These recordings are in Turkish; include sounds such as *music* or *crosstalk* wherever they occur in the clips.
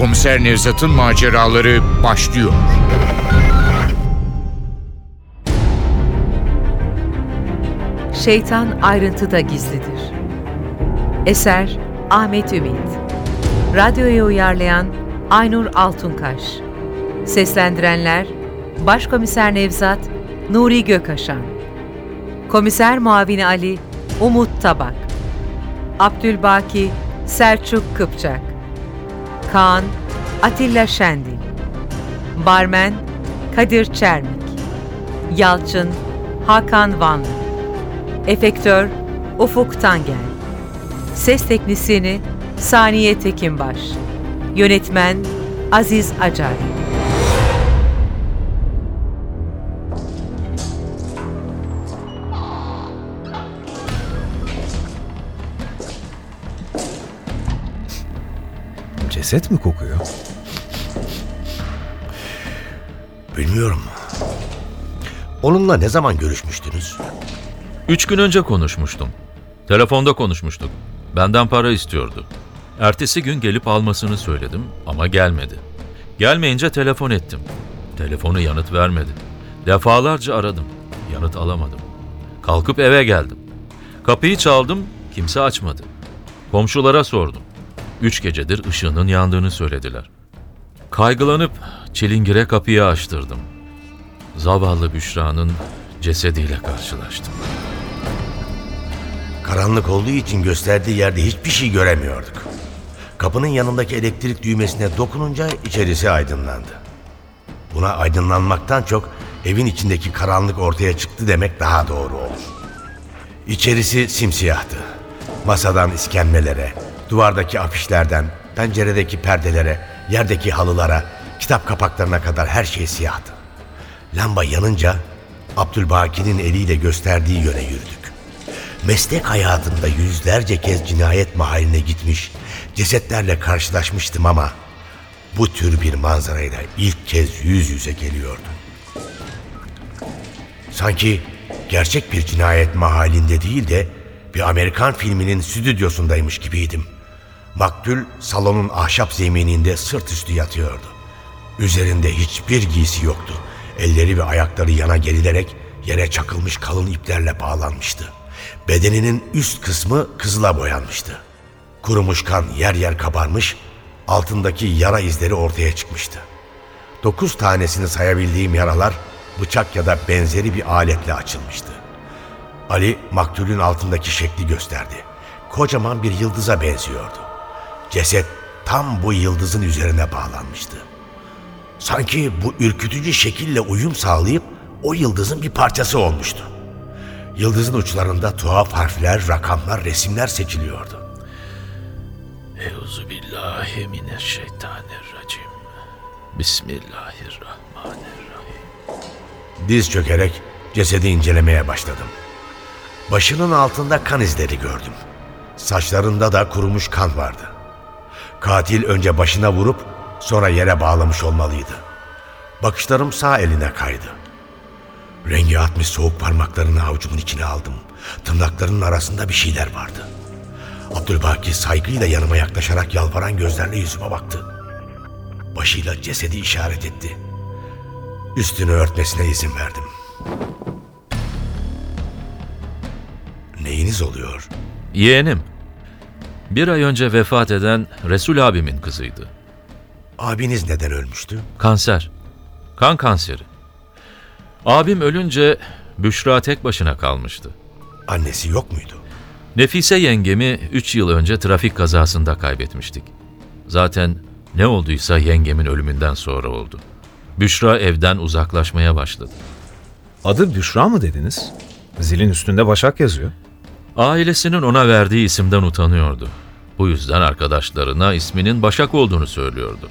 Komiser Nevzat'ın maceraları başlıyor. Şeytan ayrıntıda gizlidir. Eser Ahmet Ümit Radyoya uyarlayan Aynur Altunkaş Seslendirenler Başkomiser Nevzat Nuri Gökaşan Komiser Muavini Ali Umut Tabak Abdülbaki Selçuk Kıpçak Kaan Atilla Şendil Barmen Kadir Çermik Yalçın Hakan Vanlı Efektör Ufuk Tangel Ses Teknisini Saniye Tekinbaş Yönetmen Aziz Acar Ceset mi kokuyor? Bilmiyorum. Onunla ne zaman görüşmüştünüz? Üç gün önce konuşmuştum. Telefonda konuşmuştuk. Benden para istiyordu. Ertesi gün gelip almasını söyledim ama gelmedi. Gelmeyince telefon ettim. Telefonu yanıt vermedi. Defalarca aradım. Yanıt alamadım. Kalkıp eve geldim. Kapıyı çaldım, kimse açmadı. Komşulara sordum. Üç gecedir ışığının yandığını söylediler. Kaygılanıp çilingire kapıyı açtırdım. Zavallı Büşra'nın cesediyle karşılaştım. Karanlık olduğu için gösterdiği yerde hiçbir şey göremiyorduk. Kapının yanındaki elektrik düğmesine dokununca içerisi aydınlandı. Buna aydınlanmaktan çok evin içindeki karanlık ortaya çıktı demek daha doğru olur. İçerisi simsiyahtı. Masadan iskemlelere, duvardaki afişlerden, penceredeki perdelere, yerdeki halılara, kitap kapaklarına kadar her şey siyahtı. Lamba yanınca Abdülbaki'nin eliyle gösterdiği yöne yürüdük. Meslek hayatımda yüzlerce kez cinayet mahalline gitmiş, cesetlerle karşılaşmıştım ama bu tür bir manzarayla ilk kez yüz yüze geliyordum. Sanki gerçek bir cinayet mahallinde değil de bir Amerikan filminin stüdyosundaymış gibiydim. Maktul salonun ahşap zemininde sırt üstü yatıyordu. Üzerinde hiçbir giysi yoktu. Elleri ve ayakları yana gerilerek yere çakılmış kalın iplerle bağlanmıştı. Bedeninin üst kısmı kızıla boyanmıştı. Kurumuş kan yer yer kabarmış, altındaki yara izleri ortaya çıkmıştı. Dokuz tanesini sayabildiğim yaralar bıçak ya da benzeri bir aletle açılmıştı. Ali maktulün altındaki şekli gösterdi. Kocaman bir yıldıza benziyordu. Ceset tam bu yıldızın üzerine bağlanmıştı. Sanki bu ürkütücü şekille uyum sağlayıp o yıldızın bir parçası olmuştu. Yıldızın uçlarında tuhaf harfler, rakamlar, resimler seçiliyordu. Euzu billahi mineşşeytanirracim. Bismillahirrahmanirrahim. Diz çökerek cesedi incelemeye başladım. Başının altında kan izleri gördüm. Saçlarında da kurumuş kan vardı. Katil önce başına vurup sonra yere bağlamış olmalıydı. Bakışlarım sağ eline kaydı. Rengi atmış soğuk parmaklarını avucumun içine aldım. Tırnaklarının arasında bir şeyler vardı. Abdülbaki saygıyla yanıma yaklaşarak yalvaran gözlerle yüzüme baktı. Başıyla cesedi işaret etti. Üstünü örtmesine izin verdim. Neyiniz oluyor? Yeğenim. Bir ay önce vefat eden Resul abimin kızıydı. Abiniz neden ölmüştü? Kanser. Kan kanseri. Abim ölünce Büşra tek başına kalmıştı. Annesi yok muydu? Nefise yengemi 3 yıl önce trafik kazasında kaybetmiştik. Zaten ne olduysa yengemin ölümünden sonra oldu. Büşra evden uzaklaşmaya başladı. Adı Büşra mı dediniz? Zilin üstünde Başak yazıyor. Ailesinin ona verdiği isimden utanıyordu. Bu yüzden arkadaşlarına isminin Başak olduğunu söylüyordu.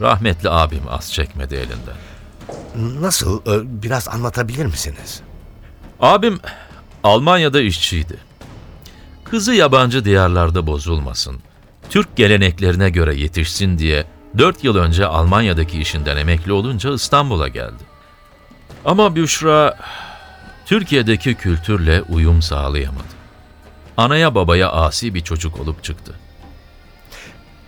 Rahmetli abim az çekmedi elinden. Nasıl? Ee, Biraz anlatabilir misiniz? Abim Almanya'da işçiydi. Kızı yabancı diyarlarda bozulmasın, Türk geleneklerine göre yetişsin diye 4 yıl önce Almanya'daki işinden emekli olunca İstanbul'a geldi. Ama Büşra Türkiye'deki kültürle uyum sağlayamadı. Anaya babaya asi bir çocuk olup çıktı.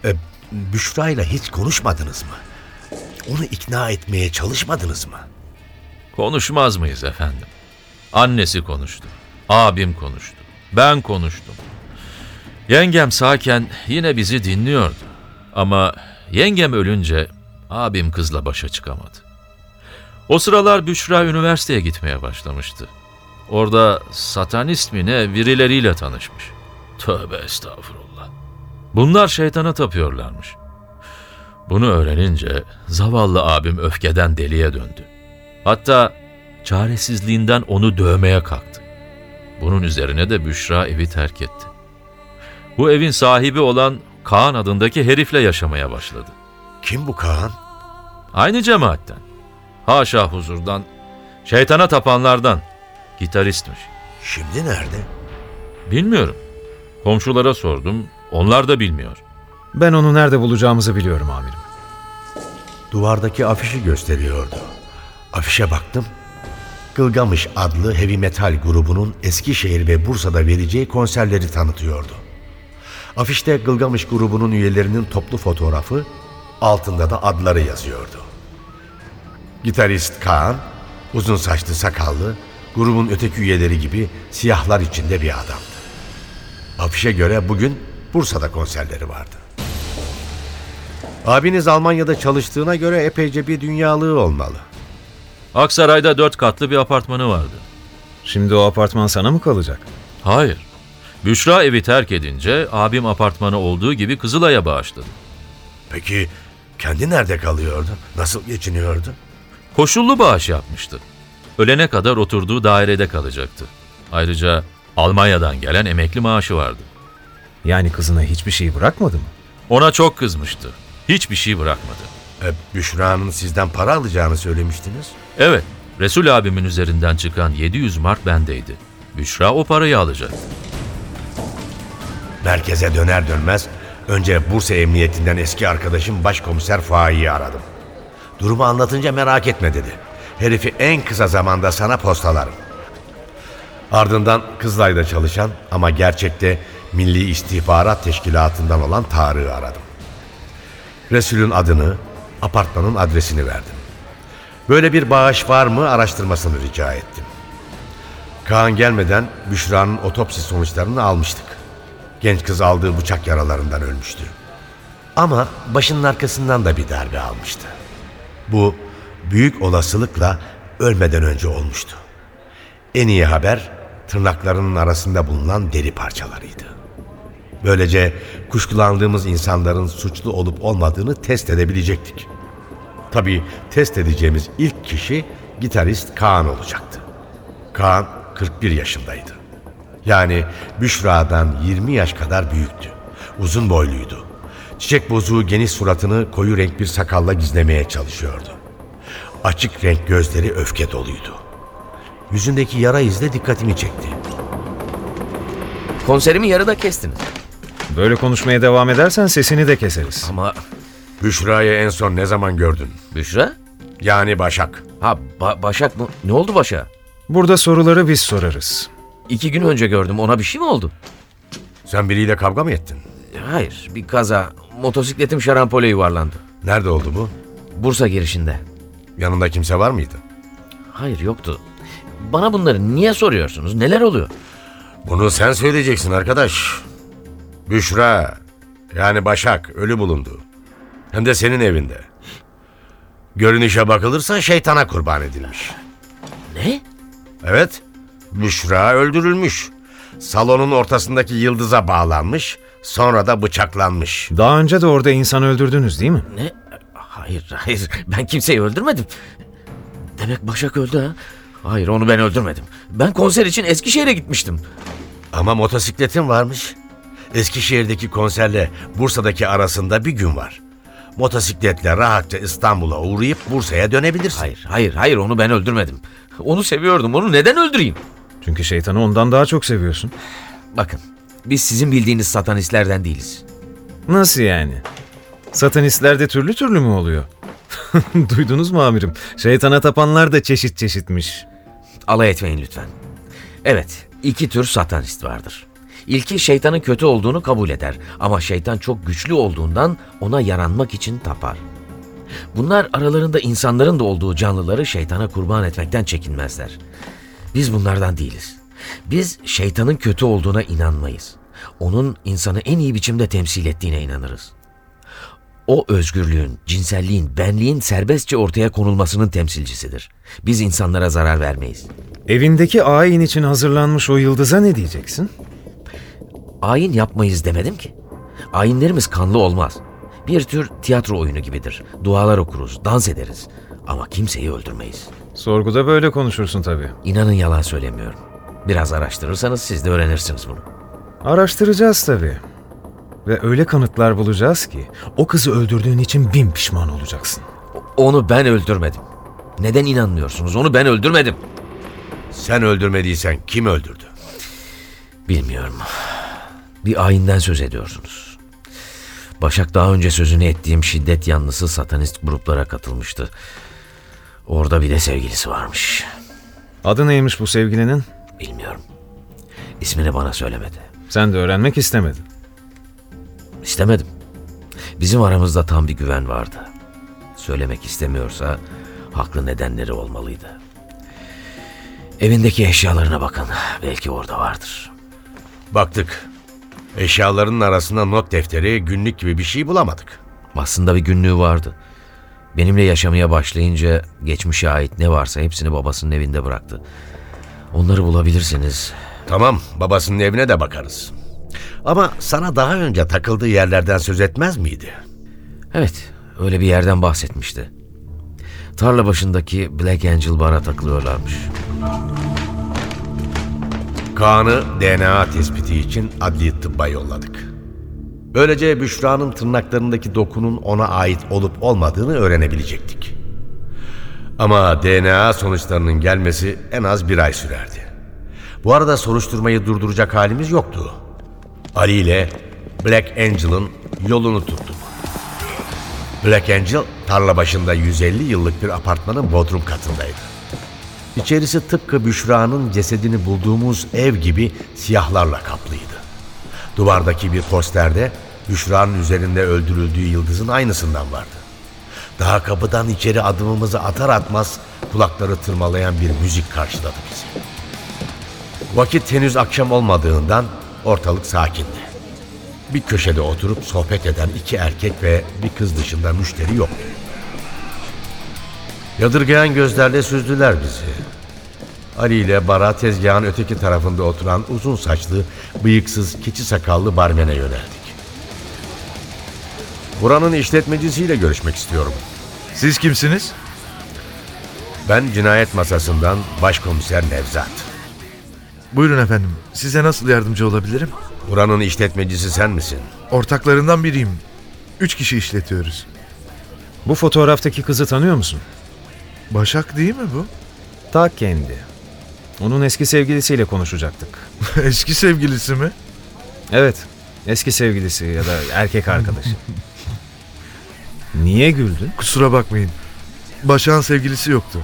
E, Büşra ile hiç konuşmadınız mı? Onu ikna etmeye çalışmadınız mı? Konuşmaz mıyız efendim? Annesi konuştu, abim konuştu, ben konuştum. Yengem sağken yine bizi dinliyordu. Ama yengem ölünce abim kızla başa çıkamadı. O sıralar Büşra üniversiteye gitmeye başlamıştı. Orada satanist mi ne birileriyle tanışmış. Tövbe estağfurullah. Bunlar şeytana tapıyorlarmış. Bunu öğrenince zavallı abim öfkeden deliye döndü. Hatta çaresizliğinden onu dövmeye kalktı. Bunun üzerine de Büşra evi terk etti. Bu evin sahibi olan Kaan adındaki herifle yaşamaya başladı. Kim bu Kaan? Aynı cemaatten. Haşa huzurdan, şeytana tapanlardan. Gitaristmiş. Şimdi nerede? Bilmiyorum. Komşulara sordum, onlar da bilmiyor. Ben onu nerede bulacağımızı biliyorum amirim. Duvardaki afişi gösteriyordu. Afişe baktım. Gılgamış adlı heavy metal grubunun Eskişehir ve Bursa'da vereceği konserleri tanıtıyordu. Afişte Gılgamış grubunun üyelerinin toplu fotoğrafı, altında da adları yazıyordu. Gitarist Kaan, uzun saçlı sakallı, grubun öteki üyeleri gibi siyahlar içinde bir adamdı. Afişe göre bugün Bursa'da konserleri vardı. Abiniz Almanya'da çalıştığına göre epeyce bir dünyalığı olmalı. Aksaray'da dört katlı bir apartmanı vardı. Şimdi o apartman sana mı kalacak? Hayır. Büşra evi terk edince abim apartmanı olduğu gibi Kızılay'a bağışladı. Peki kendi nerede kalıyordu? Nasıl geçiniyordu? Koşullu bağış yapmıştı. Ölene kadar oturduğu dairede kalacaktı. Ayrıca Almanya'dan gelen emekli maaşı vardı. Yani kızına hiçbir şey bırakmadı mı? Ona çok kızmıştı. Hiçbir şey bırakmadı. E, Büşra'nın sizden para alacağını söylemiştiniz. Evet, Resul abimin üzerinden çıkan 700 mark bendeydi. Büşra o parayı alacaktı. Merkeze döner dönmez önce Bursa Emniyetinden eski arkadaşım Başkomiser Faik'i aradım. Durumu anlatınca merak etme dedi. Herifi en kısa zamanda sana postalarım. Ardından Kızılay'da çalışan ama gerçekte Milli İstihbarat Teşkilatı'ndan olan Tarık'ı aradım. Resul'ün adını, apartmanın adresini verdim. Böyle bir bağış var mı araştırmasını rica ettim. Kaan gelmeden Büşra'nın otopsi sonuçlarını almıştık. Genç kız aldığı bıçak yaralarından ölmüştü. Ama başının arkasından da bir darbe almıştı. Bu büyük olasılıkla ölmeden önce olmuştu. En iyi haber tırnaklarının arasında bulunan deri parçalarıydı. Böylece kuşkulandığımız insanların suçlu olup olmadığını test edebilecektik. Tabii test edeceğimiz ilk kişi gitarist Kaan olacaktı. Kaan 41 yaşındaydı. Yani Büşra'dan 20 yaş kadar büyüktü. Uzun boyluydu. Çiçek bozuğu geniş suratını koyu renk bir sakalla gizlemeye çalışıyordu. Açık renk gözleri öfke doluydu. Yüzündeki yara izi de dikkatimi çekti. Konserimi yarıda kestiniz. Böyle konuşmaya devam edersen sesini de keseriz. Ama Büşra'yı en son ne zaman gördün? Büşra? Yani Başak. Ha Ba- Başak mı? Ne oldu Başak'a? Burada soruları biz sorarız. İki gün önce gördüm. Ona bir şey mi oldu? Sen biriyle kavga mı ettin? Hayır. Bir kaza. Motosikletim şarampole yuvarlandı. Nerede oldu bu? Bursa girişinde. Yanında kimse var mıydı? Hayır yoktu. Bana bunları niye soruyorsunuz? Neler oluyor? Bunu sen söyleyeceksin arkadaş. Büşra, yani Başak ölü bulundu. Hem de senin evinde. Görünüşe bakılırsa şeytana kurban edilmiş. Ne? Evet, Büşra öldürülmüş. Salonun ortasındaki yıldıza bağlanmış, sonra da bıçaklanmış. Daha önce de orada insan öldürdünüz değil mi? Ne? Hayır hayır. Ben kimseyi öldürmedim. Demek Başak öldü ha? Hayır onu ben öldürmedim. Ben konser için Eskişehir'e gitmiştim. Ama motosikletin varmış. Eskişehir'deki konserle Bursa'daki arasında bir gün var. Motosikletle rahatça İstanbul'a uğrayıp Bursa'ya dönebilirsin. Hayır hayır hayır onu ben öldürmedim. Onu seviyordum. Onu neden öldüreyim? Çünkü şeytanı ondan daha çok seviyorsun. Bakın biz sizin bildiğiniz satanistlerden değiliz. Nasıl yani? Satanistler de türlü türlü mü oluyor? *laughs* Duydunuz mu amirim? Şeytana tapanlar da çeşit çeşitmiş. alay etmeyin lütfen. Evet, iki tür satanist vardır. İlki şeytanın kötü olduğunu kabul eder ama şeytan çok güçlü olduğundan ona yaranmak için tapar. Bunlar aralarında insanların da olduğu canlıları şeytana kurban etmekten çekinmezler. Biz bunlardan değiliz. Biz şeytanın kötü olduğuna inanmayız. Onun insanı en iyi biçimde temsil ettiğine inanırız. O özgürlüğün, cinselliğin, benliğin serbestçe ortaya konulmasının temsilcisidir. Biz insanlara zarar vermeyiz. Evindeki ayin için hazırlanmış o yıldıza ne diyeceksin? Ayin yapmayız demedim ki. Ayinlerimiz kanlı olmaz. Bir tür tiyatro oyunu gibidir. Dualar okuruz, dans ederiz. Ama kimseyi öldürmeyiz. Sorguda böyle konuşursun tabii. İnanın yalan söylemiyorum. Biraz araştırırsanız siz de öğrenirsiniz bunu. Araştıracağız tabii. Ve öyle kanıtlar bulacağız ki o kızı öldürdüğün için bin pişman olacaksın. Onu ben öldürmedim. Neden inanmıyorsunuz? Onu ben öldürmedim. Sen öldürmediysen kim öldürdü? Bilmiyorum. Bir ayinden söz ediyorsunuz. Başak daha önce sözünü ettiğim şiddet yanlısı satanist gruplara katılmıştı. Orada bir de sevgilisi varmış. Adı neymiş bu sevgilinin? Bilmiyorum. İsmini bana söylemedi. Sen de öğrenmek istemedin. İstemedim. Bizim aramızda tam bir güven vardı. Söylemek istemiyorsa haklı nedenleri olmalıydı. Evindeki eşyalarına bakın. Belki orada vardır. Baktık. Eşyalarının arasında not defteri, günlük gibi bir şey bulamadık. Aslında bir günlüğü vardı. Benimle yaşamaya başlayınca geçmişe ait ne varsa hepsini babasının evinde bıraktı. Onları bulabilirsiniz. Tamam, babasının evine de bakarız. Ama sana daha önce takıldığı yerlerden söz etmez miydi? Evet, öyle bir yerden bahsetmişti. Tarla başındaki Black Angel bara takılıyorlarmış. Kaan'ı DNA tespiti için adli tıbba yolladık. Böylece Büşra'nın tırnaklarındaki dokunun ona ait olup olmadığını öğrenebilecektik. Ama DNA sonuçlarının gelmesi en az bir ay sürerdi. Bu arada soruşturmayı durduracak halimiz yoktu. Ali ile Black Angel'ın yolunu tuttuk. Black Angel tarla başında 150 yıllık bir apartmanın bodrum katındaydı. İçerisi tıpkı Büşra'nın cesedini bulduğumuz ev gibi siyahlarla kaplıydı. Duvardaki bir posterde Büşra'nın üzerinde öldürüldüğü yıldızın aynısından vardı. Daha kapıdan içeri adımımızı atar atmaz kulakları tırmalayan bir müzik karşıladı bizi. Vakit henüz akşam olmadığından ortalık sakindi. Bir köşede oturup sohbet eden iki erkek ve bir kız dışında müşteri yoktu. Yadırgayan gözlerle süzdüler bizi. Ali ile bara tezgahın öteki tarafında oturan uzun saçlı, bıyıksız, keçi sakallı barmene yöneldik. Buranın işletmecisiyle görüşmek istiyorum. Siz kimsiniz? Ben cinayet masasından başkomiser Nevzat. Buyurun efendim. Size nasıl yardımcı olabilirim? Buranın işletmecisi sen misin? Ortaklarından biriyim. Üç kişi işletiyoruz. Bu fotoğraftaki kızı tanıyor musun? Başak değil mi bu? Ta kendi. Onun eski sevgilisiyle konuşacaktık. *laughs* Eski sevgilisi mi? Evet, eski sevgilisi ya da erkek arkadaşı. *laughs* Niye güldün? Kusura bakmayın. Başak'ın sevgilisi yoktu.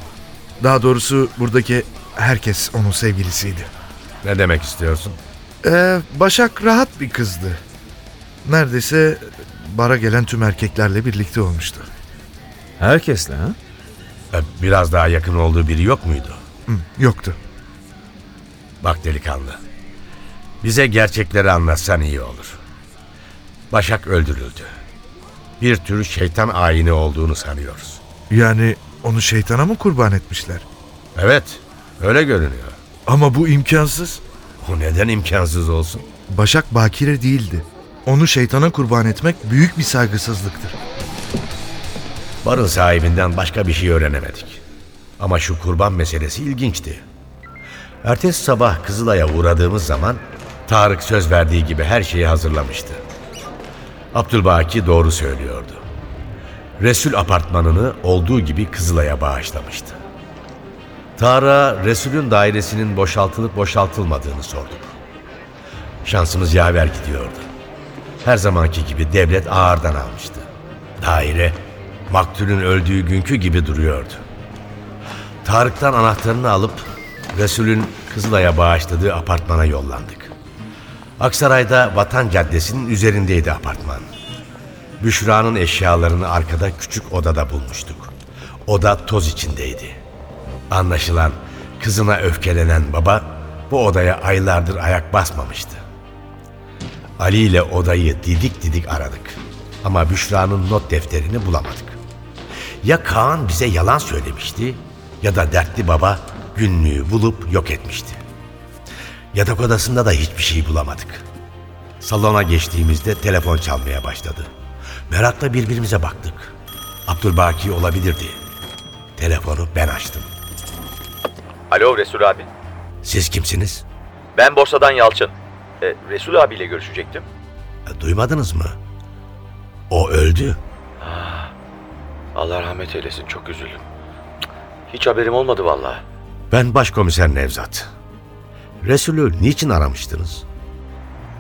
Daha doğrusu buradaki herkes onun sevgilisiydi. Ne demek istiyorsun? Ee, Başak rahat bir kızdı. Neredeyse bara gelen tüm erkeklerle birlikte olmuştu. Herkesle ha? E, Biraz daha yakın olduğu biri yok muydu? Hı, yoktu. Bak delikanlı. Bize gerçekleri anlatsan iyi olur. Başak öldürüldü. Bir tür şeytan ayini olduğunu sanıyoruz. Yani onu şeytana mı kurban etmişler? Evet, öyle görünüyor. Ama bu imkansız. O neden imkansız olsun? Başak bakire değildi. Onu şeytana kurban etmek büyük bir saygısızlıktır. Barın sahibinden başka bir şey öğrenemedik. Ama şu kurban meselesi ilginçti. Ertesi sabah Kızılay'a uğradığımız zaman Tarık söz verdiği gibi her şeyi hazırlamıştı. Abdülbaki doğru söylüyordu. Resul apartmanını olduğu gibi Kızılay'a bağışlamıştı. Tarık'a Resul'ün dairesinin boşaltılıp boşaltılmadığını sorduk. Şansımız yaver gidiyordu. Her zamanki gibi devlet ağırdan almıştı. Daire maktulün öldüğü günkü gibi duruyordu. Tarık'tan anahtarını alıp Resul'ün Kızılay'a bağışladığı apartmana yollandık. Aksaray'da Vatan Caddesi'nin üzerindeydi apartman. Büşra'nın eşyalarını arkada küçük odada bulmuştuk. Oda toz içindeydi. Anlaşılan kızına öfkelenen baba bu odaya aylardır ayak basmamıştı. Ali ile odayı didik didik aradık. Ama Büşra'nın not defterini bulamadık. Ya Kaan bize yalan söylemişti ya da dertli baba günlüğü bulup yok etmişti. Yatak odasında da hiçbir şey bulamadık. Salona geçtiğimizde telefon çalmaya başladı. Merakla birbirimize baktık. Abdülbaki olabilirdi. Telefonu ben açtım. Alo Resul abi. Siz kimsiniz? Ben borsadan Yalçın. E, Resul abiyle görüşecektim. E, Duymadınız mı? O öldü. Allah rahmet eylesin çok üzüldüm. Hiç haberim olmadı vallahi. Ben başkomiser Nevzat. Resulü niçin aramıştınız?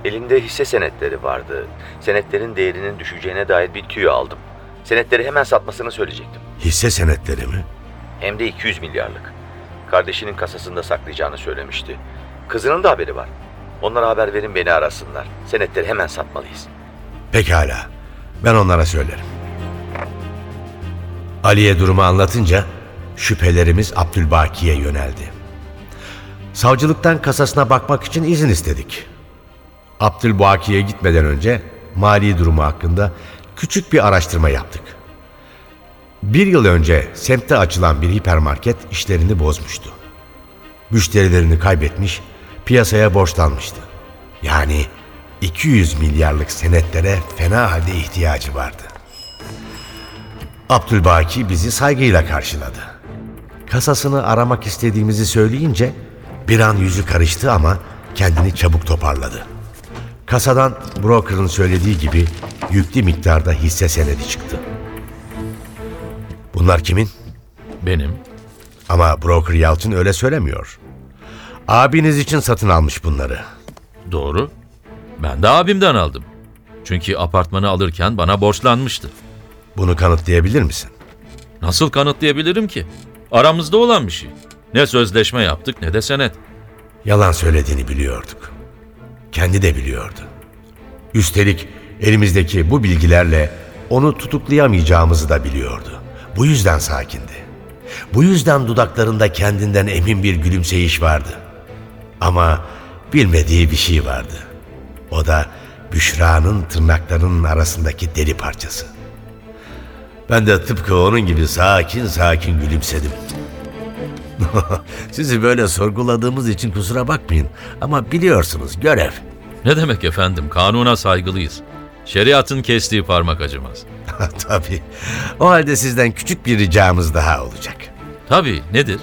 Elinde hisse senetleri vardı. Senetlerin değerinin düşeceğine dair bir tüyo aldım. Senetleri hemen satmasını söyleyecektim. Hisse senetleri mi? Hem de 200 milyarlık. Kardeşinin kasasında saklayacağını söylemişti. Kızının da haberi var. Onlara haber verin beni arasınlar. Senetleri hemen satmalıyız. Pekala. Ben onlara söylerim. Ali'ye durumu anlatınca şüphelerimiz Abdülbaki'ye yöneldi. Savcılıktan kasasına bakmak için izin istedik. Abdülbaki'ye gitmeden önce mali durumu hakkında küçük bir araştırma yaptık. Bir yıl önce semtte açılan bir hipermarket işlerini bozmuştu. Müşterilerini kaybetmiş, piyasaya borçlanmıştı. Yani 200 milyarlık senetlere fena halde ihtiyacı vardı. Abdülbaki bizi saygıyla karşıladı. Kasasını aramak istediğimizi söyleyince bir an yüzü karıştı ama kendini çabuk toparladı. Kasadan broker'ın söylediği gibi yüklü miktarda hisse senedi çıktı. Bunlar kimin? Benim. Ama broker Yalçın öyle söylemiyor. Abiniz için satın almış bunları. Doğru. Ben de abimden aldım. Çünkü apartmanı alırken bana borçlanmıştı. Bunu kanıtlayabilir misin? Nasıl kanıtlayabilirim ki? Aramızda olan bir şey. Ne sözleşme yaptık ne de senet. Yalan söylediğini biliyorduk. Kendi de biliyordu. Üstelik elimizdeki bu bilgilerle onu tutuklayamayacağımızı da biliyordu. Bu yüzden sakindi. Bu yüzden dudaklarında kendinden emin bir gülümseyiş vardı. Ama bilmediği bir şey vardı. O da Büşra'nın tırnaklarının arasındaki deri parçası. Ben de tıpkı onun gibi sakin sakin gülümsedim. *laughs* Sizi böyle sorguladığımız için kusura bakmayın ama biliyorsunuz görev. Ne demek efendim? Kanuna saygılıyız. Şeriatın kestiği parmak acımaz. *laughs* Tabii. O halde sizden küçük bir ricamız daha olacak. Tabii nedir?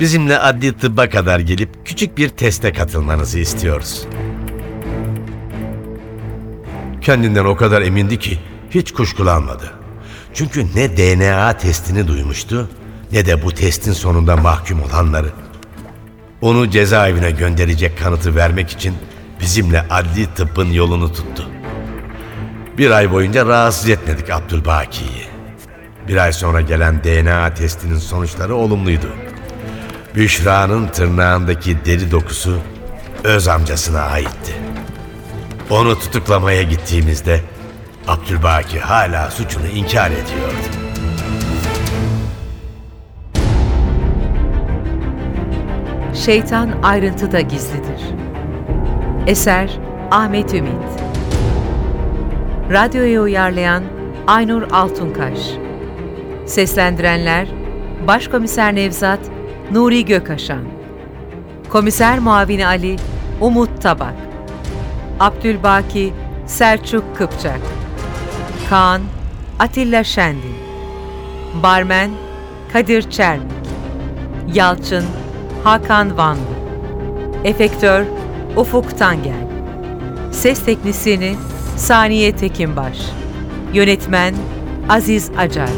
Bizimle adli tıbba kadar gelip küçük bir teste katılmanızı istiyoruz. Kendinden o kadar emindi ki hiç kuşkulanmadı. Çünkü ne DNA testini duymuştu ne de bu testin sonunda mahkum olanları. Onu cezaevine gönderecek kanıtı vermek için bizimle adli tıbbın yolunu tuttu. Bir ay boyunca rahatsız etmedik Abdülbaki'yi. Bir ay sonra gelen DNA testinin sonuçları olumluydu. Büşra'nın tırnağındaki deri dokusu öz amcasına aitti. Onu tutuklamaya gittiğimizde Abdülbaki hala suçunu inkar ediyordu. Şeytan ayrıntıda gizlidir. Eser Ahmet Ümit Radyoya uyarlayan Aynur Altunkaş. Seslendirenler Başkomiser Nevzat Nuri Gökaşan. Komiser Muavini Ali Umut Tabak. Abdülbaki Selçuk Kıpçak. Kaan Atilla Şendin Barmen Kadir Çermik. Yalçın Hakan Vanlı. Efektör Ufuk Tangel. Ses Teknisini Saniye Tekinbaş Yönetmen Aziz Acar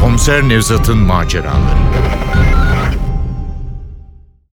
Komiser Nevzat'ın maceraları.